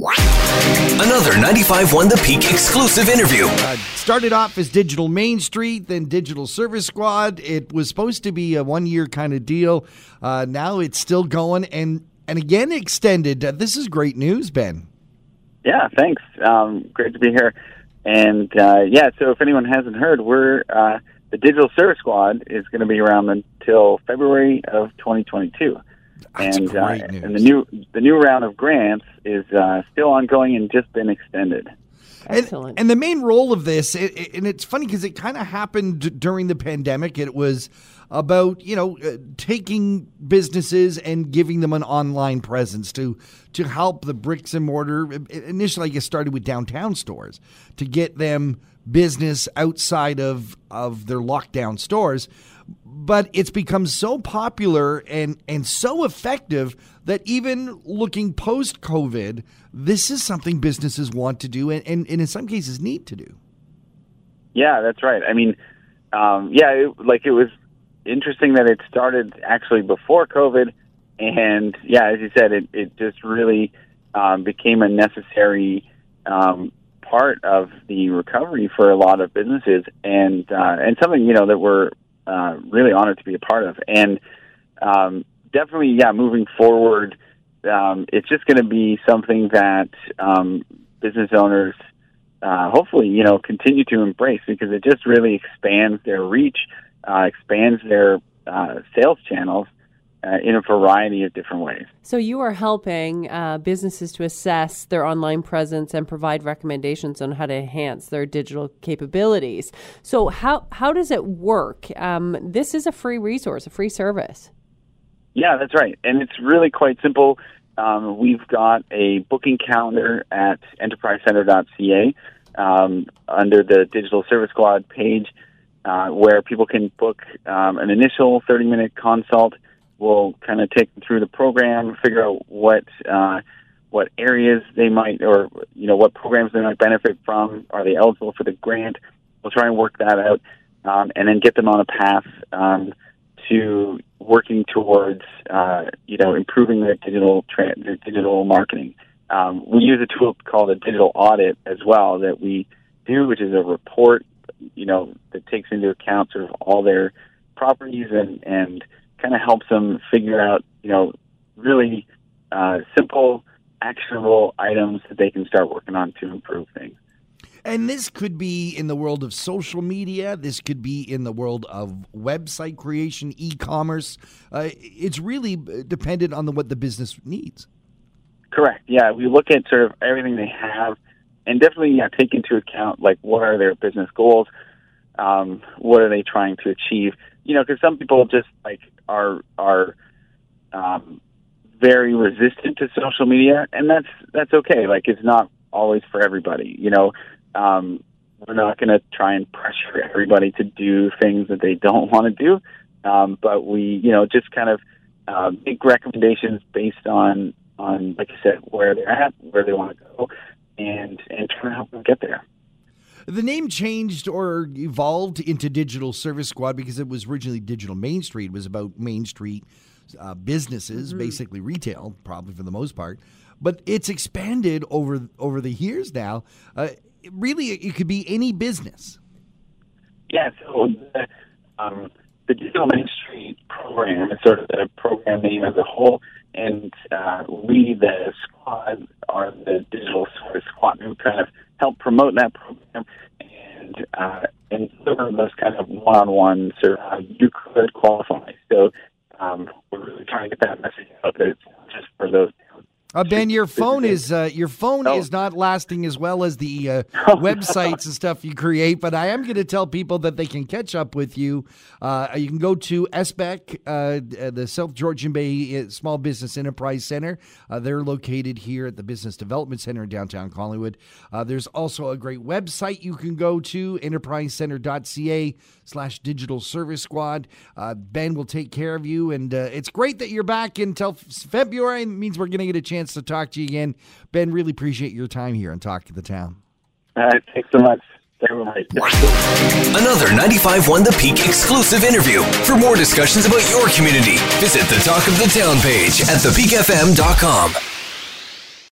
Another 95.1 The Peak exclusive interview. Uh, started off as Digital Main Street, then Digital Service Squad. It was supposed to be a one year kind of deal. Uh, now it's still going and, and again extended. Uh, this is great news, Ben. Yeah, thanks. Um, great to be here. And uh, yeah, so if anyone hasn't heard, we're uh, the Digital Service Squad is going to be around until February of 2022. That's and uh, news. and the new the new round of grants is uh, still ongoing and just been extended. And, Excellent. and the main role of this, it, it- and it's funny because it kind of happened during the pandemic. It was about you know uh, taking businesses and giving them an online presence to to help the bricks and mortar. Initially, I guess started with downtown stores to get them business outside of of their lockdown stores. But it's become so popular and and so effective that even looking post COVID, this is something businesses want to do and, and, and in some cases need to do. Yeah, that's right. I mean, um, yeah, it, like it was interesting that it started actually before COVID, and yeah, as you said, it it just really um, became a necessary um, part of the recovery for a lot of businesses, and uh, and something you know that we're uh, really honored to be a part of, and um, definitely, yeah, moving forward, um, it's just going to be something that um, business owners uh, hopefully, you know, continue to embrace because it just really expands their reach, uh, expands their uh, sales channels uh, in a variety of different ways. So you are helping uh, businesses to assess their online presence and provide recommendations on how to enhance their digital capabilities. So how how does it work? Um, this is a free resource, a free service. Yeah, that's right. And it's really quite simple. Um, we've got a booking calendar at enterprisecenter.ca um, under the Digital Service Squad page uh, where people can book um, an initial 30 minute consult. We'll kind of take them through the program, figure out what. Uh, what areas they might, or you know, what programs they might benefit from? Are they eligible for the grant? We'll try and work that out, um, and then get them on a path um, to working towards uh, you know improving their digital tra- their digital marketing. Um, we use a tool called a digital audit as well that we do, which is a report you know that takes into account sort of all their properties and and kind of helps them figure out you know really uh, simple actionable items that they can start working on to improve things. And this could be in the world of social media. This could be in the world of website creation, e-commerce. Uh, it's really uh, dependent on the, what the business needs. Correct. Yeah, we look at sort of everything they have, and definitely yeah, take into account like what are their business goals, um, what are they trying to achieve. You know, because some people just like are are um, very resistant to social media, and that's that's okay. Like it's not always for everybody. You know, um, we're not going to try and pressure everybody to do things that they don't want to do, um, but we you know just kind of uh, make recommendations based on on like I said where they're at, where they want to go, and and try to help them get there. The name changed or evolved into Digital Service Squad because it was originally Digital Main Street. It was about Main Street uh, businesses, basically retail, probably for the most part. But it's expanded over over the years now. Uh, really, it could be any business. Yeah, so the, um, the Digital Main Street program is sort of the program name as a whole, and uh, we, the squad, are the Digital Service Squad who kind of help promote that program and uh, and deliver those kind of one-on-one sort of how you could qualify. So um, we're really trying to get that message out that it's not just for those. Uh, ben, your phone is uh, your phone Oh. is not lasting as well as the uh, Oh, websites and stuff you create. But I am going to tell people that they can catch up with you. Uh, you can go to SBEC, uh, the South Georgian Bay uh, Small Business Enterprise Center. Uh, they're located here at the Business Development Center in downtown Collingwood. Uh, there's also a great website you can go to, enterprisecenter.ca slash digital service squad. Uh, ben will take care of you. And uh, it's great that you're back until February. It means we're going to get a chance to talk to you again. Ben, really appreciate your time here and Talk of the Town. All right, thanks so much. Everybody. Another 95.1 The Peak exclusive interview. For more discussions about your community, visit the Talk of the Town page at thepeakfm.com.